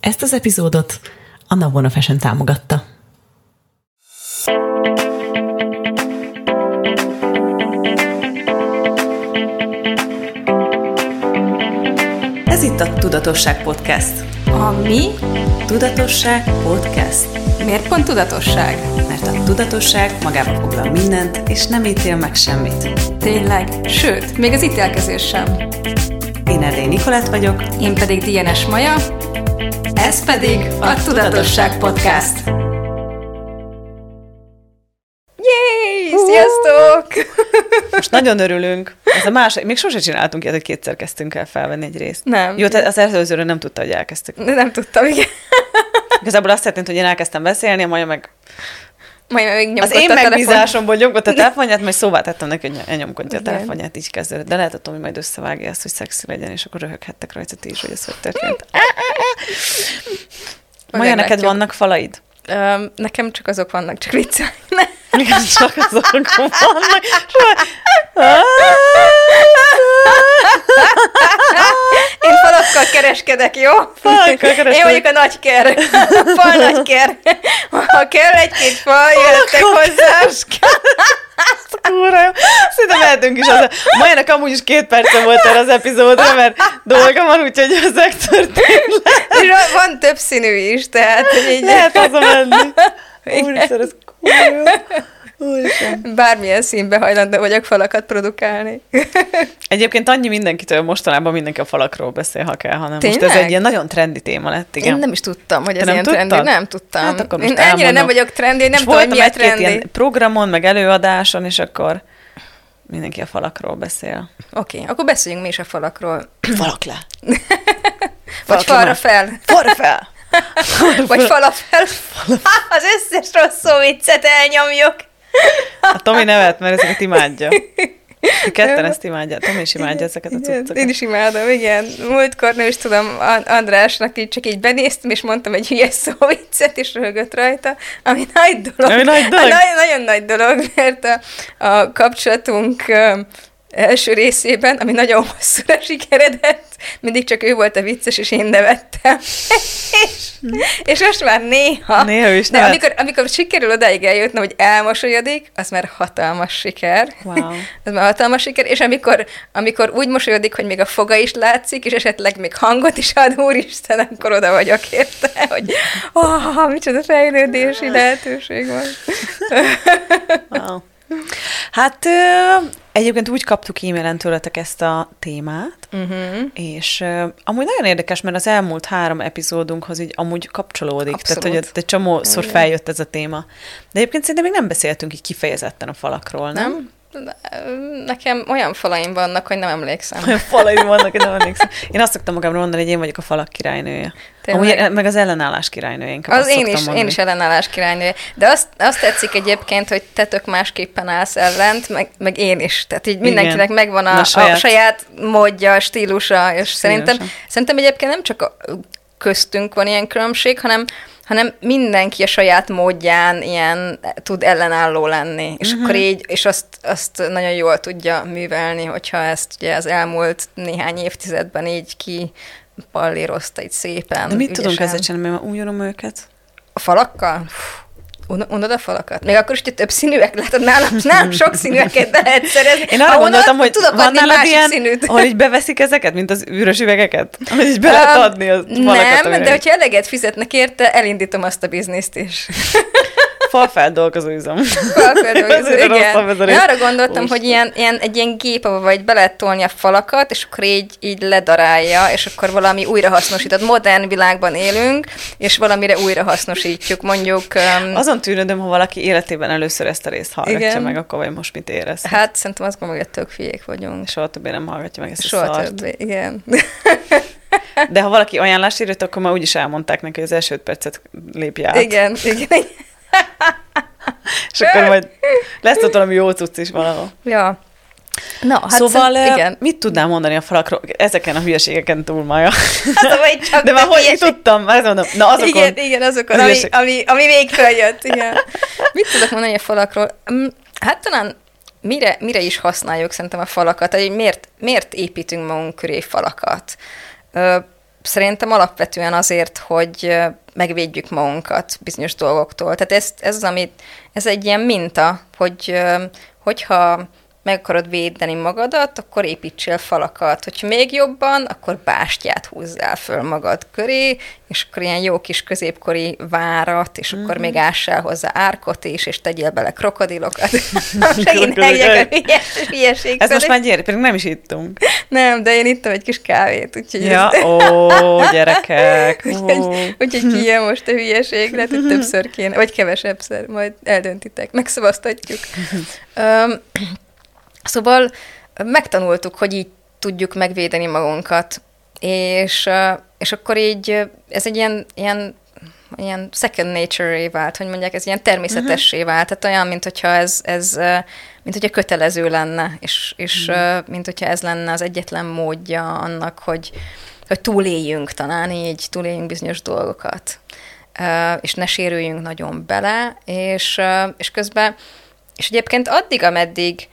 Ezt az epizódot a Navona Fashion támogatta. Ez itt a Tudatosság Podcast. A mi? Tudatosság Podcast. Miért pont tudatosság? Mert a tudatosság magába foglal mindent, és nem ítél meg semmit. Tényleg. Sőt, még az ítélkezés sem. Én Erdély Nikolát vagyok, Én pedig Dienes Maja, ez pedig a Tudatosság Podcast. Jéj! Sziasztok! Most nagyon örülünk. Ez a másik, még sose csináltunk ilyet, hogy kétszer kezdtünk el felvenni egy részt. Nem. Jó, tehát az előzőről nem tudta, hogy elkezdtük. Nem tudtam, igen. Igazából azt történt, hogy én elkezdtem beszélni, majd meg Majd még az én megbízásomból nyomkodta a telefonját, majd szóvá tettem neki, hogy elnyomkodja a telefonját, így kezdődött. De lehet, hogy Tomi majd összevágja ezt, hogy szexi legyen, és akkor röhöghettek rajta ti is, hogy ez hogy történt. Maja, neked vannak falaid? Nekem csak azok vannak, csak viccelni. Igen, csak azok vannak. Én falakkal kereskedek, jó? Falakkal kereskedek. Én vagyok a nagy ker. A fal nagy ker. Ha kell egy-két fal, jöttek hozzám. Kurva jó. Szerintem mehetünk is az. Majának amúgy is két perce volt erre az epizódra, mert dolga van, úgyhogy ezek történt le. Van több színű is, tehát így Lehet hazamenni. Úristen, ez kurva jó. Úristen. bármilyen színbe hajlandó vagyok falakat produkálni. Egyébként annyi mindenkitől mostanában mindenki a falakról beszél, ha kell, hanem most ez Tényleg? egy ilyen nagyon trendi téma lett, igen. Én nem is tudtam, hogy ez nem ilyen tudtad? trendi. Nem tudtam. Hát akkor most Én ennyire elmondom. nem vagyok trendi, nem És tudom, hogy mi a trendi. ilyen programon, meg előadáson, és akkor mindenki a falakról beszél. Oké, okay, akkor beszéljünk mi is a falakról. Falak le! Vagy falra fel. Falra fel! Vagy fala fel. Az összes rossz szó viccet elnyomjuk. A Tomi nevet, mert ezeket imádja. Ti ketten ezt imádja. Tomi is imádja ezeket a cuccokat. Én is imádom, igen. Múltkor nem is tudom, An- Andrásnak így csak így benéztem, és mondtam egy hülye szó viccet, és röhögött rajta, ami nagy dolog. Ami nagy dolog? Nagyon, nagyon nagy dolog, mert a, a kapcsolatunk első részében, ami nagyon hosszúra sikeredett, mindig csak ő volt a vicces, és én nevettem. és, és most már néha, Néha is de nevet. amikor, amikor sikerül odáig eljutni, hogy elmosolyodik, az már hatalmas siker. Wow. Ez már hatalmas siker, és amikor, amikor úgy mosolyodik, hogy még a foga is látszik, és esetleg még hangot is ad, úristen, akkor oda vagyok érte, hogy oh, micsoda fejlődési lehetőség van. Wow. Hát egyébként úgy kaptuk e-mailen tőletek ezt a témát, Uh-huh. és amúgy nagyon érdekes, mert az elmúlt három epizódunkhoz így amúgy kapcsolódik. Abszolút. Tehát, hogy egy csomószor feljött ez a téma. De egyébként szerintem még nem beszéltünk így kifejezetten a falakról, nem? Nem? Nekem olyan falaim vannak, hogy nem emlékszem. Olyan falaim vannak, hogy nem emlékszem. Én azt szoktam magamra mondani, hogy én vagyok a falak királynője. Tényleg? Amúgy, meg az ellenállás királynője. inkább Az én is, mondani. én is ellenállás királynő. De azt, azt tetszik egyébként, hogy te tök másképpen állsz ellent, meg, meg én is. Tehát így mindenkinek Igen. megvan a, Na, a, saját- saját módja, stílusa, és szerintem, Színesen. szerintem egyébként nem csak a köztünk van ilyen különbség, hanem hanem mindenki a saját módján ilyen tud ellenálló lenni. És Mhm. akkor így, és azt, azt nagyon jól tudja művelni, hogyha ezt ugye az elmúlt néhány évtizedben így ki pallírozta így szépen. De mit tudunk ügyesen. ezzel csinálni, mert unom őket? A falakkal? Un- Unod a falakat? Még akkor is, hogy több színűek látod nálam, nálam sok színűeket be lehet szerezni. Én arra gondoltam, hogy tudok van nálad ilyen, színűt. ahol így beveszik ezeket, mint az üres üvegeket? Ahol így be lehet adni a falakat. Nem, de hogyha eleget fizetnek érte, elindítom azt a bizniszt is. Falfeldolgozó üzem. Falfeldolgozó, a igen. Én arra gondoltam, Úristen. hogy ilyen, ilyen, egy ilyen gép, vagy be lehet tolni a falakat, és akkor így, így ledarálja, és akkor valami újrahasznosított. Modern világban élünk, és valamire újrahasznosítjuk. Mondjuk, um, Azon tűnődöm, ha valaki életében először ezt a részt hallgatja Igen. meg, akkor vagy most mit érez. hát szerintem azt gondolom, hogy tök fiék vagyunk. Soha többé nem hallgatja meg ezt a Soha szart. többé, igen. De ha valaki ajánlást írt, akkor már úgyis elmondták neki, hogy az első percet lépje át. igen, igen, igen. És akkor majd lesz ott valami jó cucc is valahol. Ja. Na, hát szóval szerint- igen. mit tudnál mondani a falakról? Ezeken a hülyeségeken túl, Maja. Csak De már hogy hülyeség- tudtam, már mondom. Na azokon. Igen, igen, azokon, Az ami, ami, ami még feljött, igen. Mit tudok mondani a falakról? Mm, Hát talán mire, mire is használjuk szerintem a falakat, hogy miért, miért építünk magunk köré falakat? Szerintem alapvetően azért, hogy megvédjük magunkat bizonyos dolgoktól. Tehát ez, ez, amit, ez egy ilyen minta, hogy hogyha meg akarod védeni magadat, akkor építsél falakat. Hogyha még jobban, akkor bástyát húzzál föl magad köré, és akkor ilyen jó kis középkori várat, és mm-hmm. akkor mhm. még ássál hozzá árkot is, és tegyél bele krokodilokat. Segint a hülyeség. Ez most már gyere, pedig nem is ittunk. Nem, de én ittam egy kis kávét, úgyhogy... Ja, ó, gyerekek. úgyhogy, úgyhogy ki most a hülyeség, lehet, hogy többször kéne, vagy kevesebbszer, majd eldöntitek, megszavaztatjuk. um, Szóval megtanultuk, hogy így tudjuk megvédeni magunkat, és, és akkor így ez egy ilyen, ilyen ilyen second nature vált, hogy mondják, ez ilyen természetessé uh-huh. vált, tehát olyan, mint hogyha ez, ez mint hogyha kötelező lenne, és, és uh-huh. mint hogyha ez lenne az egyetlen módja annak, hogy, hogy túléljünk talán így, túléljünk bizonyos dolgokat, és ne sérüljünk nagyon bele, és, és közben, és egyébként addig, ameddig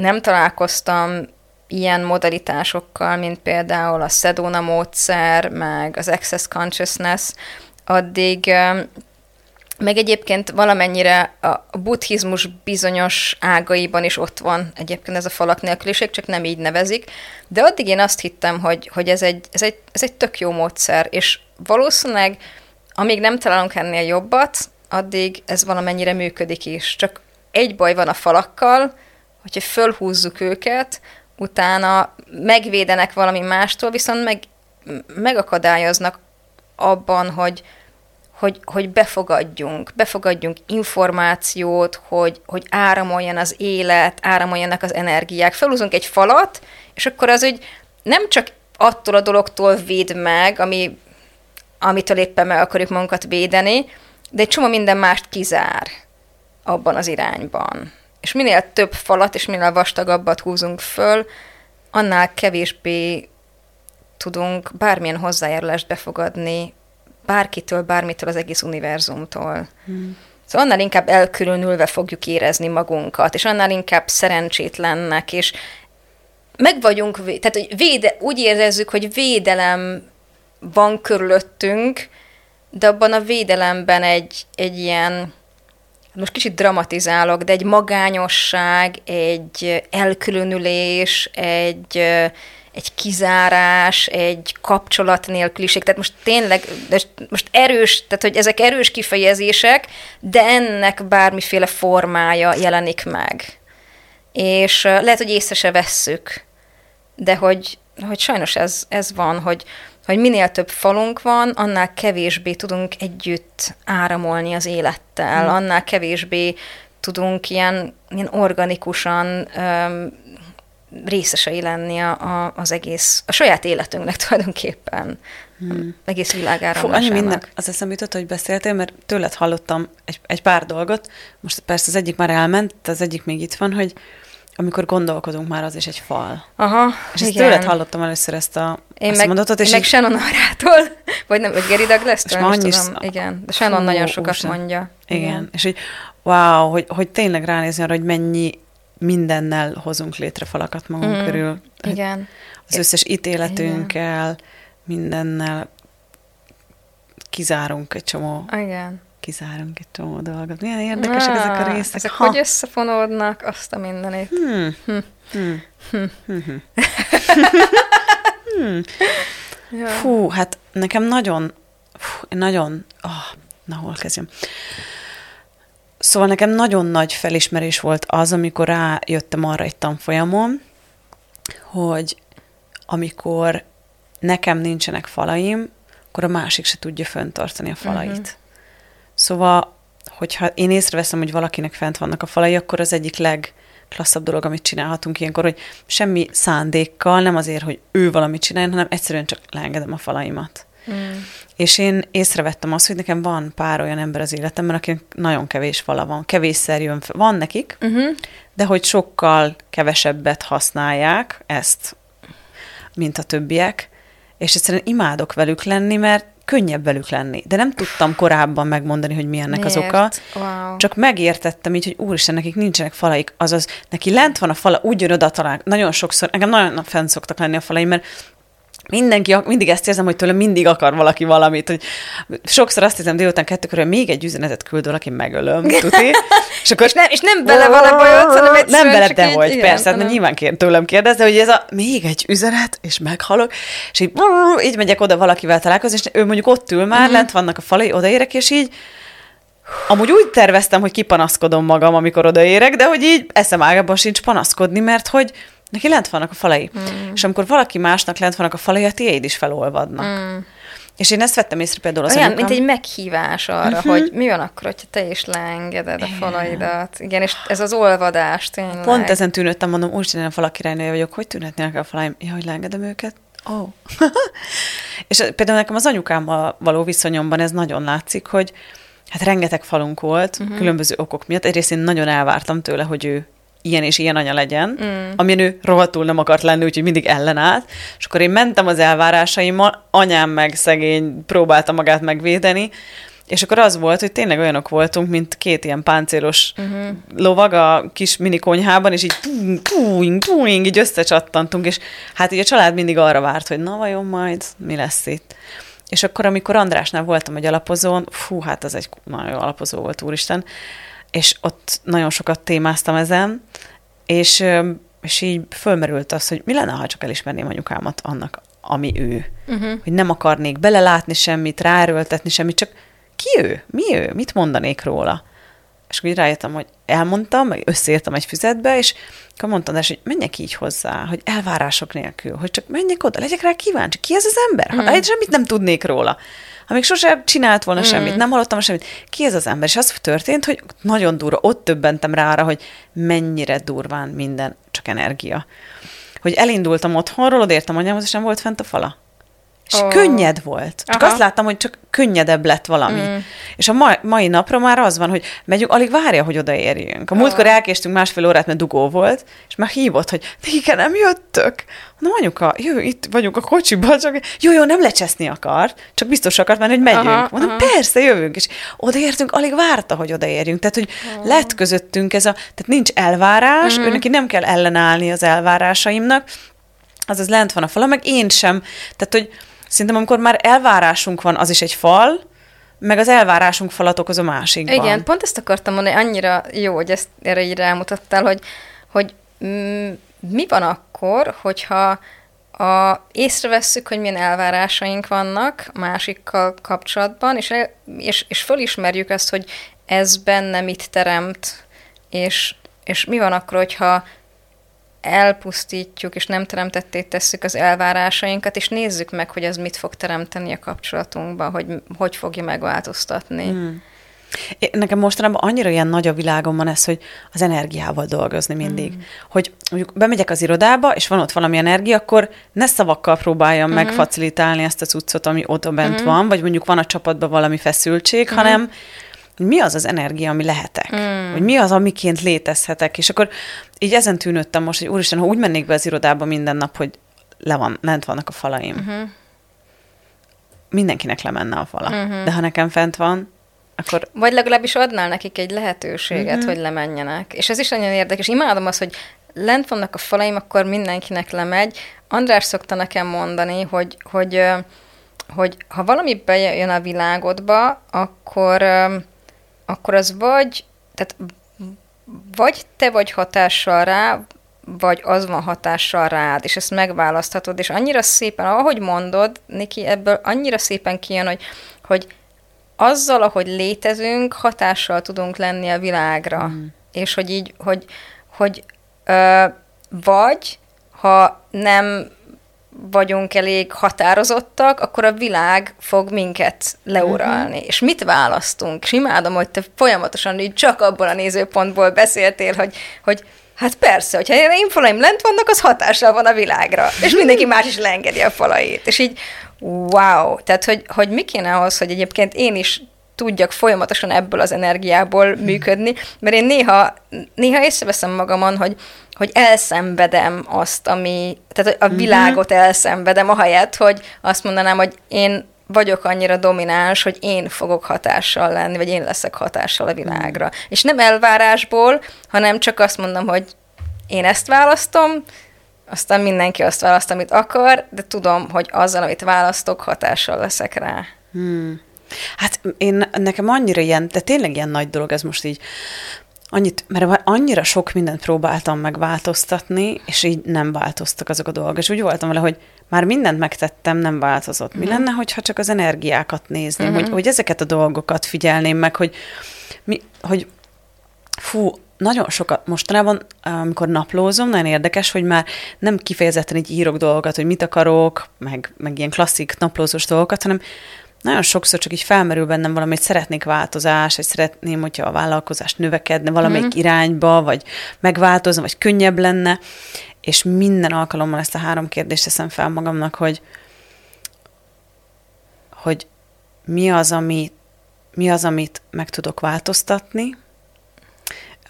nem találkoztam ilyen modalitásokkal, mint például a Sedona módszer, meg az Access Consciousness, addig meg egyébként valamennyire a buddhizmus bizonyos ágaiban is ott van egyébként ez a falak nélküliség, csak nem így nevezik, de addig én azt hittem, hogy, hogy ez, egy, ez, egy, ez egy tök jó módszer, és valószínűleg amíg nem találunk ennél jobbat, addig ez valamennyire működik is. Csak egy baj van a falakkal, hogyha fölhúzzuk őket, utána megvédenek valami mástól, viszont meg, megakadályoznak abban, hogy, hogy, hogy befogadjunk, befogadjunk információt, hogy, hogy áramoljon az élet, áramoljanak az energiák. Felhúzunk egy falat, és akkor az, hogy nem csak attól a dologtól véd meg, ami, amitől éppen meg akarjuk magunkat védeni, de egy csomó minden mást kizár abban az irányban. És minél több falat és minél vastagabbat húzunk föl, annál kevésbé tudunk bármilyen hozzájárulást befogadni bárkitől, bármitől az egész univerzumtól. Hmm. Szóval annál inkább elkülönülve fogjuk érezni magunkat, és annál inkább szerencsétlennek, és meg vagyunk, tehát hogy véde, úgy érezzük, hogy védelem van körülöttünk, de abban a védelemben egy, egy ilyen most kicsit dramatizálok, de egy magányosság, egy elkülönülés, egy, egy kizárás, egy kapcsolat nélküliség. Tehát most tényleg, most erős, tehát hogy ezek erős kifejezések, de ennek bármiféle formája jelenik meg. És lehet, hogy észre se vesszük, de hogy, hogy sajnos ez, ez van, hogy, hogy minél több falunk van, annál kevésbé tudunk együtt áramolni az élettel, hmm. annál kevésbé tudunk ilyen, ilyen organikusan öm, részesei lenni a, a, az egész, a saját életünknek tulajdonképpen. Hmm. Egész világára. Fú, annyi minden, az eszembe jutott, hogy beszéltél, mert tőled hallottam egy, egy pár dolgot. Most persze az egyik már elment, az egyik még itt van, hogy amikor gondolkodunk már, az is egy fal. Aha, És ezt tőled hallottam először ezt a én meg, mondatot, és én meg így... Shannon Arától, vagy nem, vagy Gary douglas és annyi tudom. Igen, de Shannon Hú, nagyon sokat úristen. mondja. Igen. Igen, és hogy wow, hogy, hogy tényleg ránézni arra, hogy mennyi mindennel hozunk létre falakat magunk mm, körül. Igen. Az összes ítéletünkkel, igen. mindennel kizárunk egy csomó igen kizárunk egy csomó dolgot. Milyen érdekesek Na, ezek a részek. Ezek ha. hogy összefonódnak, azt a mindenét. Hmm. Hm. Hmm. Hmm. Hmm. hmm. Ja. Fú, hát nekem nagyon, fú, nagyon, oh, na hol kezdjem. Szóval nekem nagyon nagy felismerés volt az, amikor rájöttem arra egy tanfolyamon, hogy amikor nekem nincsenek falaim, akkor a másik se tudja föntartani a falait. Uh-huh. Szóval, hogyha én észreveszem, hogy valakinek fent vannak a falai, akkor az egyik legklasszabb dolog, amit csinálhatunk ilyenkor, hogy semmi szándékkal, nem azért, hogy ő valamit csináljon, hanem egyszerűen csak leengedem a falaimat. Mm. És én észrevettem azt, hogy nekem van pár olyan ember az életemben, akinek nagyon kevés fala van, kevésszer jön fel. Van nekik, uh-huh. de hogy sokkal kevesebbet használják ezt, mint a többiek, és egyszerűen imádok velük lenni, mert könnyebb velük lenni. De nem tudtam korábban megmondani, hogy milyennek Miért? az oka. Wow. Csak megértettem így, hogy úristen, nekik nincsenek falaik. Azaz, neki lent van a fala, úgy jön oda talán. Nagyon sokszor, nekem nagyon fent szoktak lenni a falaim, mert mindenki, mindig ezt érzem, hogy tőlem mindig akar valaki valamit, hogy sokszor azt hiszem délután kettőkor, hogy még egy üzenetet küld valaki, megölöm, tuti? És, akkor, és, nem, és nem bele vele bajod, hanem Nem bele, de hogy, persze, hanem... nyilván kér, tőlem kérdez, de hogy ez a még egy üzenet, és meghalok, és így, így megyek oda valakivel találkozni, és ő mondjuk ott ül már, uh-huh. lent vannak a falai, odaérek, és így, Amúgy úgy terveztem, hogy kipanaszkodom magam, amikor odaérek, de hogy így eszem ágában sincs panaszkodni, mert hogy neki lent vannak a falai. Mm. És amikor valaki másnak lent vannak a falai, a tiéd is felolvadnak. Mm. És én ezt vettem észre például az Olyan, anyukám. mint egy meghívás arra, uh-huh. hogy mi van akkor, hogyha te is leengeded a falaidat. Igen, és ez az olvadás tényleg. Pont ezen tűnődtem, mondom, úgy a falakirálynője vagyok, hogy tűnhetnének a falaim? Ja, hogy leengedem őket? Ó. Oh. és például nekem az anyukámmal való viszonyomban ez nagyon látszik, hogy hát rengeteg falunk volt, uh-huh. különböző okok miatt. Egyrészt én nagyon elvártam tőle, hogy ő ilyen és ilyen anya legyen, mm. amilyen ő rohadtul nem akart lenni, úgyhogy mindig ellenállt. És akkor én mentem az elvárásaimmal, anyám meg szegény próbálta magát megvédeni, és akkor az volt, hogy tényleg olyanok voltunk, mint két ilyen páncélos uh-huh. lovag a kis mini konyhában, és így púing, púing, így összecsattantunk, és hát így a család mindig arra várt, hogy na vajon majd mi lesz itt. És akkor, amikor Andrásnál voltam egy alapozón, fú, hát az egy nagyon alapozó volt, úristen, és ott nagyon sokat témáztam ezen, és, és így fölmerült az, hogy mi lenne, ha csak elismerném anyukámat annak, ami ő. Uh-huh. Hogy nem akarnék belelátni semmit, ráerőltetni semmit, csak ki ő? Mi ő? Mit mondanék róla? És akkor így rájöttem, hogy elmondtam, meg összeírtam egy füzetbe, és akkor mondtam, hogy menjek így hozzá, hogy elvárások nélkül, hogy csak menjek oda, legyek rá kíváncsi, ki ez az ember? Ha mm. semmit nem tudnék róla. Ha még sosem csinált volna mm. semmit, nem hallottam semmit, ki ez az ember? És az történt, hogy nagyon durva, ott többentem rá arra, hogy mennyire durván minden csak energia. Hogy elindultam otthonról, odértem anyámhoz, és nem volt fent a fala. És oh. könnyed volt. Csak Aha. azt láttam, hogy csak könnyedebb lett valami. Mm. És a mai, mai napra már az van, hogy megyünk, alig várja, hogy odaérjünk. A múltkor elkéstünk másfél órát, mert dugó volt, és már hívott, hogy igen, nem jöttök. Na anyuka, jö, itt vagyunk a kocsiban, csak jó, jó, nem lecseszni akart, csak biztos akart menni, hogy megyünk. Aha, Mondom, aha. persze, jövünk. És odaértünk, alig várta, hogy odaérjünk. Tehát, hogy oh. lett közöttünk ez a, tehát nincs elvárás, mm. őnek nem kell ellenállni az elvárásaimnak, azaz lent van a fala, meg én sem. Tehát, hogy Szerintem amikor már elvárásunk van, az is egy fal, meg az elvárásunk falat okoz a másikban. Igen, pont ezt akartam mondani, annyira jó, hogy ezt erre így rámutattál, hogy, hogy mm, mi van akkor, hogyha a, észrevesszük, hogy milyen elvárásaink vannak másikkal kapcsolatban, és, és, és fölismerjük azt, hogy ez benne mit teremt, és, és mi van akkor, hogyha elpusztítjuk, és nem teremtetté tesszük az elvárásainkat, és nézzük meg, hogy ez mit fog teremteni a kapcsolatunkban, hogy hogy fogja megváltoztatni. Hmm. Nekem mostanában annyira ilyen nagy a világom ez, hogy az energiával dolgozni mindig. Mm. Hogy mondjuk bemegyek az irodába, és van ott valami energia, akkor ne szavakkal próbáljam mm. megfacilitálni ezt a cuccot, ami ott bent mm. van, vagy mondjuk van a csapatban valami feszültség, mm. hanem mi az az energia, ami lehetek? Mm. Vagy mi az, amiként létezhetek? És akkor így ezen tűnődtem most, hogy úristen, ha úgy mennék be az irodába minden nap, hogy le van, lent vannak a falaim, uh-huh. mindenkinek lemenne a fala. Uh-huh. De ha nekem fent van, akkor... Vagy legalábbis adnál nekik egy lehetőséget, uh-huh. hogy lemenjenek. És ez is nagyon érdekes. Imádom azt, hogy lent vannak a falaim, akkor mindenkinek lemegy. András szokta nekem mondani, hogy, hogy, hogy ha valami bejön a világodba, akkor, akkor az vagy, tehát vagy te vagy hatással rá, vagy az van hatással rád, és ezt megválaszthatod, és annyira szépen, ahogy mondod, Niki, ebből annyira szépen kijön, hogy, hogy azzal, ahogy létezünk, hatással tudunk lenni a világra. Mm. És hogy így, hogy, hogy ö, vagy, ha nem vagyunk elég határozottak, akkor a világ fog minket leuralni. Uh-huh. És mit választunk? És imádom, hogy te folyamatosan így csak abból a nézőpontból beszéltél, hogy, hogy Hát persze, hogyha én falaim lent vannak, az hatással van a világra. És mindenki más is leengedi a falait. És így, wow! Tehát, hogy, hogy mi kéne ahhoz, hogy egyébként én is tudjak folyamatosan ebből az energiából működni, mert én néha, néha észreveszem magamon, hogy, hogy elszenvedem azt, ami, tehát a mhm. világot elszenvedem, ahelyett, hogy azt mondanám, hogy én vagyok annyira domináns, hogy én fogok hatással lenni, vagy én leszek hatással a világra. Mm. És nem elvárásból, hanem csak azt mondom, hogy én ezt választom, aztán mindenki azt választ, amit akar, de tudom, hogy azzal, amit választok, hatással leszek rá. Hmm. Hát én, nekem annyira ilyen, de tényleg ilyen nagy dolog ez most így, annyit, mert annyira sok mindent próbáltam megváltoztatni, és így nem változtak azok a dolgok. És úgy voltam vele, hogy már mindent megtettem, nem változott. Mi uh-huh. lenne, hogyha csak az energiákat nézném, uh-huh. hogy, hogy ezeket a dolgokat figyelném meg, hogy, mi, hogy fú, nagyon sokat mostanában, amikor naplózom, nagyon érdekes, hogy már nem kifejezetten így írok dolgokat, hogy mit akarok, meg, meg ilyen klasszik naplózós dolgokat, hanem nagyon sokszor csak így felmerül bennem valami, hogy szeretnék változás, hogy szeretném, hogyha a vállalkozás növekedne valamelyik mm. irányba, vagy megváltozna, vagy könnyebb lenne, és minden alkalommal ezt a három kérdést teszem fel magamnak, hogy, hogy mi az, ami, mi az, amit meg tudok változtatni,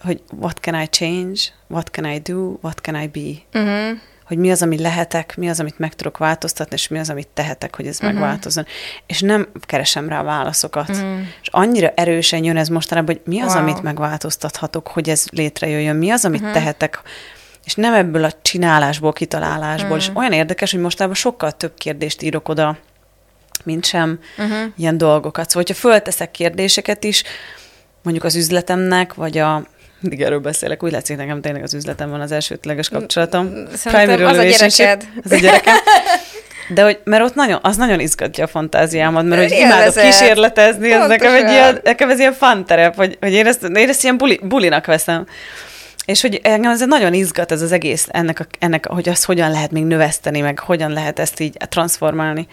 hogy what can I change, what can I do, what can I be. Uh-huh. Hogy mi az, ami lehetek, mi az, amit meg tudok változtatni, és mi az, amit tehetek, hogy ez uh-huh. megváltozzon. És nem keresem rá válaszokat. Uh-huh. És annyira erősen jön ez mostanában, hogy mi az, wow. amit megváltoztathatok, hogy ez létrejöjjön, mi az, amit uh-huh. tehetek, és nem ebből a csinálásból, kitalálásból. Uh-huh. És olyan érdekes, hogy mostában sokkal több kérdést írok oda, mint sem uh-huh. ilyen dolgokat. Szóval, hogyha fölteszek kérdéseket is, mondjuk az üzletemnek, vagy a mindig erről beszélek, úgy látszik, nekem tényleg az üzletem van az elsődleges kapcsolatom. Szerintem az a gyereked. Az a gyerekem. De hogy, mert ott nagyon, az nagyon izgatja a fantáziámat, mert hogy imádok kísérletezni, ez nekem egy ilyen, nekem ez ilyen fun terep, hogy, hogy én, ezt, én ezt ilyen buli, bulinak veszem. És hogy engem ez nagyon izgat ez az egész, ennek, a, ennek, hogy azt hogyan lehet még növeszteni, meg hogyan lehet ezt így transformálni.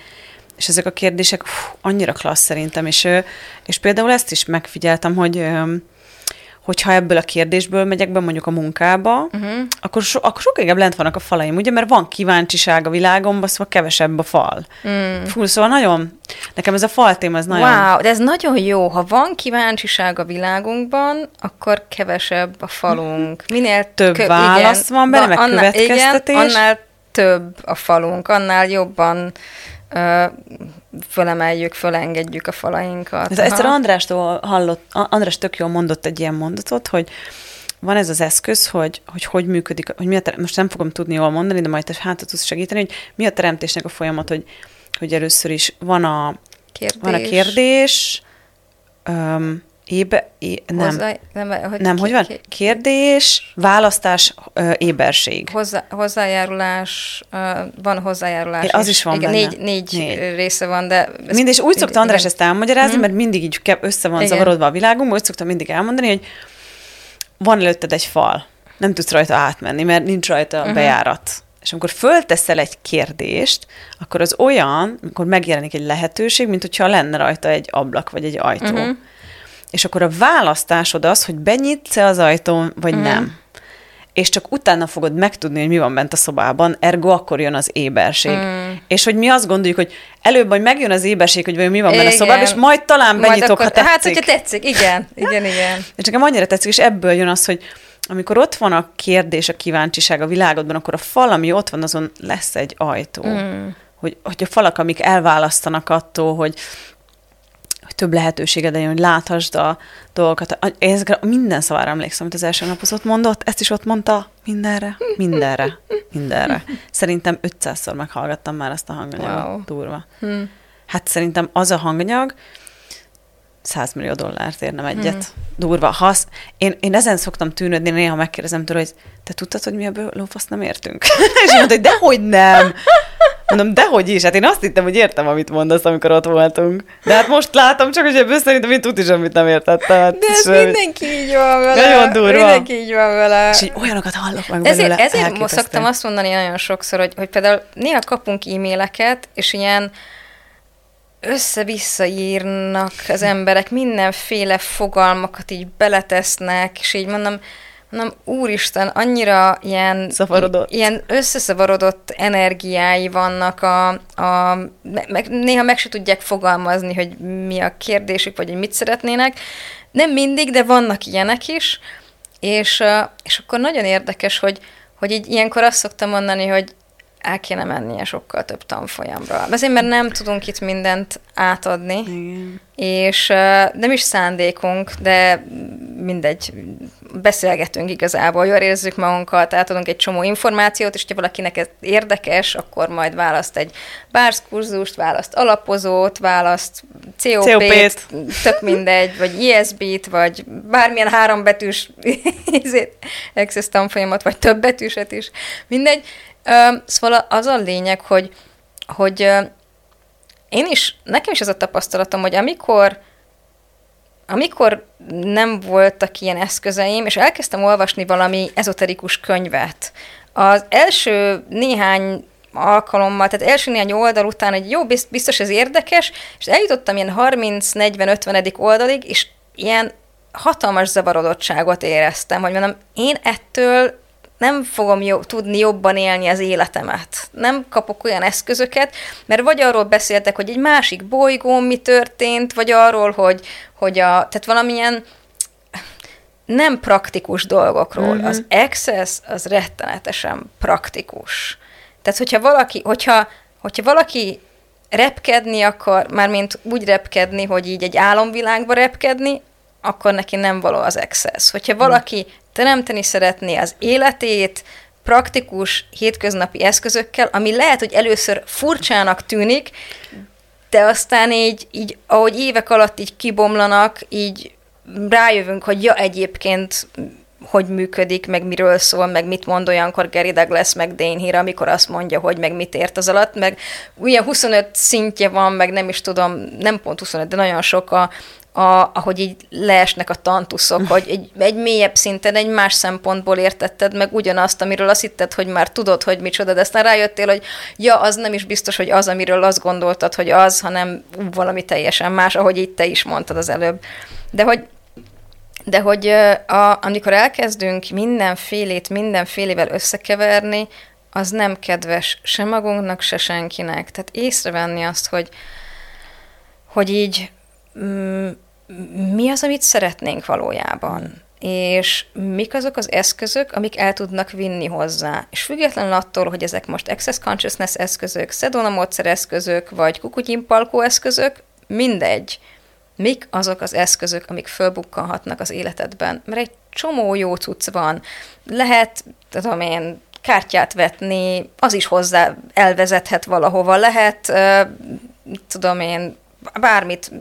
És ezek a kérdések uf, annyira klassz szerintem, és, és például ezt is megfigyeltem, hogy hogyha ebből a kérdésből megyek be mondjuk a munkába, uh-huh. akkor, so, akkor sokkal inkább lent vannak a falaim, ugye, mert van kíváncsiság a világomban, szóval kevesebb a fal. Mm. Fú, szóval nagyon, nekem ez a fal téma, ez nagyon... Wow, de ez nagyon jó. Ha van kíváncsiság a világunkban, akkor kevesebb a falunk. Minél több kö- válasz igen, van benne, meg annál, következtetés. Igen, annál több a falunk, annál jobban fölemeljük, fölengedjük a falainkat. Ez egyszer Andrástól hallott, András tök jól mondott egy ilyen mondatot, hogy van ez az eszköz, hogy hogy, hogy működik, hogy mi a terem, most nem fogom tudni jól mondani, de majd te hát tudsz segíteni, hogy mi a teremtésnek a folyamat, hogy, hogy először is van a kérdés, van a kérdés um, Ébe, é, nem. Hozzá, nem, hogy, nem, ki, hogy van? Kérdés, választás, ö, éberség. Hozzá, hozzájárulás, ö, van hozzájárulás. É, az is, is van Igen, négy, négy, négy része van, de... Mindig, és úgy szokta András igen. ezt elmagyarázni, hmm. mert mindig így össze van igen. zavarodva a világunk, úgy szoktam mindig elmondani, hogy van előtted egy fal, nem tudsz rajta átmenni, mert nincs rajta uh-huh. bejárat. És amikor fölteszel egy kérdést, akkor az olyan, amikor megjelenik egy lehetőség, mint hogyha lenne rajta egy ablak vagy egy ajtó. Uh-huh és akkor a választásod az, hogy benyitsz-e az ajtón, vagy mm. nem. És csak utána fogod megtudni, hogy mi van bent a szobában, ergo akkor jön az éberség. Mm. És hogy mi azt gondoljuk, hogy előbb majd megjön az éberség, hogy vajon mi van benne a szobában, és majd talán benyitok, majd akkor, ha hát, tetszik. Hát, hogyha tetszik, igen, igen, igen. És nekem annyira tetszik, és ebből jön az, hogy amikor ott van a kérdés, a kíváncsiság a világodban, akkor a fal, ami ott van, azon lesz egy ajtó. Mm. Hogy, hogy a falak, amik elválasztanak attól, hogy több lehetőséged legyen, hogy láthasd a dolgokat. Ezekre minden szavára emlékszem, amit az első nap ott mondott, ezt is ott mondta, mindenre, mindenre, mindenre. Szerintem 500-szor meghallgattam már azt a hanganyagot, wow. durva. Hmm. Hát szerintem az a hanganyag, 100 millió dollárt érne egyet. Hmm. Durva. Hasz. Én, én ezen szoktam tűnődni, néha megkérdezem tőle, hogy te tudtad, hogy mi a lófaszt nem értünk? és mondta, hogy dehogy nem. Mondom, dehogy is. Hát én azt hittem, hogy értem, amit mondasz, amikor ott voltunk. De hát most látom csak, hogy ebből szerintem én tuti semmit nem értettem. Hát De ez semmi. mindenki így van vele. Nagyon durva. Mindenki így van vele. És így olyanokat hallok meg ezért, belőle. Ezért most szoktam azt mondani nagyon sokszor, hogy, hogy például néha kapunk e-maileket, és ilyen össze-vissza írnak az emberek, mindenféle fogalmakat így beletesznek, és így mondom, mondom, úristen, annyira ilyen, Szavarodott. ilyen összeszavarodott energiái vannak, a, a, meg, néha meg se tudják fogalmazni, hogy mi a kérdésük, vagy hogy mit szeretnének. Nem mindig, de vannak ilyenek is, és, és akkor nagyon érdekes, hogy, hogy így ilyenkor azt szoktam mondani, hogy el kéne mennie sokkal több tanfolyamra. Azért, mert nem tudunk itt mindent átadni, Igen. és nem is szándékunk, de mindegy, beszélgetünk igazából, jól érezzük magunkat, átadunk egy csomó információt, és ha valakinek ez érdekes, akkor majd választ egy bárszkurzust, választ alapozót, választ COP-t, COP-t. tök mindegy, vagy ISB-t, vagy bármilyen hárombetűs Access tanfolyamat, vagy több betűset is, mindegy. Szóval az a lényeg, hogy, hogy én is, nekem is ez a tapasztalatom, hogy amikor amikor nem voltak ilyen eszközeim, és elkezdtem olvasni valami ezoterikus könyvet, az első néhány alkalommal, tehát első néhány oldal után, hogy jó, biztos ez érdekes, és eljutottam ilyen 30-40-50. oldalig, és ilyen hatalmas zavarodottságot éreztem, hogy mondom, én ettől nem fogom jó, tudni jobban élni az életemet. Nem kapok olyan eszközöket, mert vagy arról beszéltek, hogy egy másik bolygón mi történt, vagy arról, hogy, hogy a, tehát valamilyen nem praktikus dolgokról. Mm-hmm. Az access az rettenetesen praktikus. Tehát, hogyha valaki, hogyha, hogyha valaki repkedni akar, mármint úgy repkedni, hogy így egy álomvilágba repkedni, akkor neki nem való az access. Hogyha valaki teremteni szeretné az életét, praktikus, hétköznapi eszközökkel, ami lehet, hogy először furcsának tűnik, de aztán így, így ahogy évek alatt így kibomlanak, így rájövünk, hogy ja, egyébként hogy működik, meg miről szól, meg mit mond olyankor Gary Douglas, meg Dane Hira, amikor azt mondja, hogy meg mit ért az alatt, meg ugye 25 szintje van, meg nem is tudom, nem pont 25, de nagyon sok a, a, ahogy így leesnek a tantuszok, hogy egy, egy mélyebb szinten, egy más szempontból értetted meg ugyanazt, amiről azt hitted, hogy már tudod, hogy micsoda, de aztán rájöttél, hogy ja, az nem is biztos, hogy az, amiről azt gondoltad, hogy az, hanem valami teljesen más, ahogy itt te is mondtad az előbb. De hogy de hogy a, amikor elkezdünk mindenfélét mindenfélével összekeverni, az nem kedves se magunknak, se senkinek. Tehát észrevenni azt, hogy, hogy így mm, mi az, amit szeretnénk valójában, és mik azok az eszközök, amik el tudnak vinni hozzá. És függetlenül attól, hogy ezek most Access Consciousness eszközök, Sedona módszer eszközök, vagy Kukutyimpalkó eszközök, mindegy. Mik azok az eszközök, amik fölbukkanhatnak az életedben? Mert egy csomó jó cucc van. Lehet, tudom én, kártyát vetni, az is hozzá elvezethet valahova. Lehet, tudom én, bármit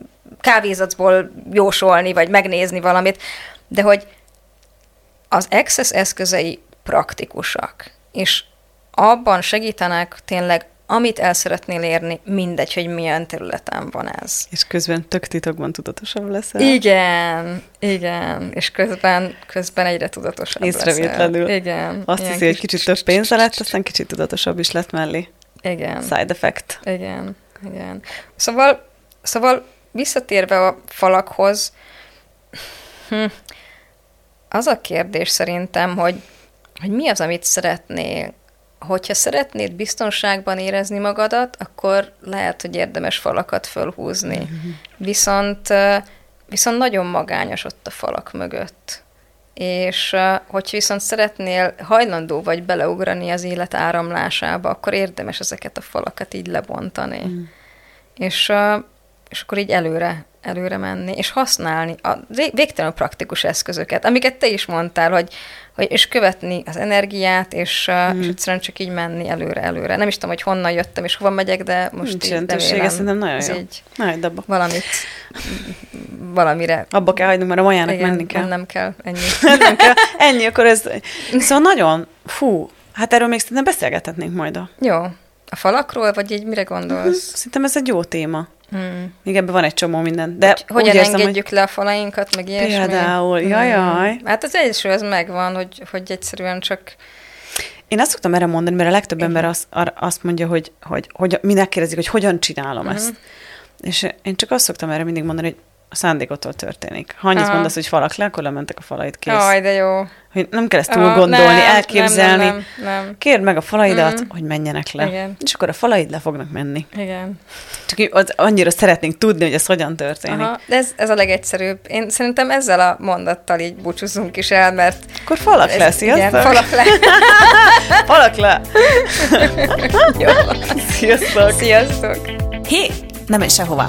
kávézacból jósolni, vagy megnézni valamit, de hogy az Access eszközei praktikusak, és abban segítenek tényleg, amit el szeretnél érni, mindegy, hogy milyen területen van ez. És közben tök titokban tudatosabb leszel. Igen, igen, és közben, közben egyre tudatosabb Észrevétlenül. leszel. Igen. Azt hiszi, hogy kicsit több pénze lett, aztán kicsit tudatosabb is lett mellé. Igen. Side effect. Igen, igen. Szóval, szóval visszatérve a falakhoz, hm, az a kérdés szerintem, hogy, hogy mi az, amit szeretnél. Hogyha szeretnéd biztonságban érezni magadat, akkor lehet, hogy érdemes falakat fölhúzni. Mm-hmm. Viszont, viszont nagyon magányos ott a falak mögött. És hogy viszont szeretnél hajlandó vagy beleugrani az élet áramlásába, akkor érdemes ezeket a falakat így lebontani. Mm. És és akkor így előre, előre menni, és használni a végtelenül praktikus eszközöket, amiket te is mondtál, hogy, hogy és követni az energiát, és, hmm. és egyszerűen csak így menni előre, előre. Nem is tudom, hogy honnan jöttem, és hova megyek, de most Nincs így remélem. szerintem nagyon jó. Így Nagy abba. Valamit, valamire. Abba kell hagynunk, mert a majának Igen, menni kell. Nem kell, ennyi. nem kell. Ennyi, akkor ez... Szóval nagyon, fú, hát erről még szerintem beszélgethetnénk majd a... Jó. A falakról, vagy így mire gondolsz? Szerintem ez egy jó téma. Hmm. Még ebben van egy csomó minden. De hogy, hogyan érzem, engedjük hogy... le a falainkat, meg ilyesmi? Például, hmm. jajaj. Hát az első az megvan, hogy, hogy egyszerűen csak... Én azt szoktam erre mondani, mert a legtöbb ember azt, azt mondja, hogy, hogy, hogy minek kérdezik, hogy hogyan csinálom uh-huh. ezt. És én csak azt szoktam erre mindig mondani, hogy a szándékottól történik. Ha annyit Aha. mondasz, hogy falak le, akkor lementek a falait, kész. Jaj, de jó. Hogy nem kell ezt túl gondolni, nem, elképzelni. Nem, nem, nem, nem. Kérd meg a falaidat, mm. hogy menjenek le. Igen. És akkor a falaid le fognak menni. Igen. Csak az, annyira szeretnénk tudni, hogy ez hogyan történik. Aha, de ez, ez a legegyszerűbb. Én szerintem ezzel a mondattal így búcsúzunk is el, mert... Akkor falak ez, le, sziasztok! Igen, falak le. falak le. Jó. Sziasztok! Sziasztok! Hé, nem menj sehová!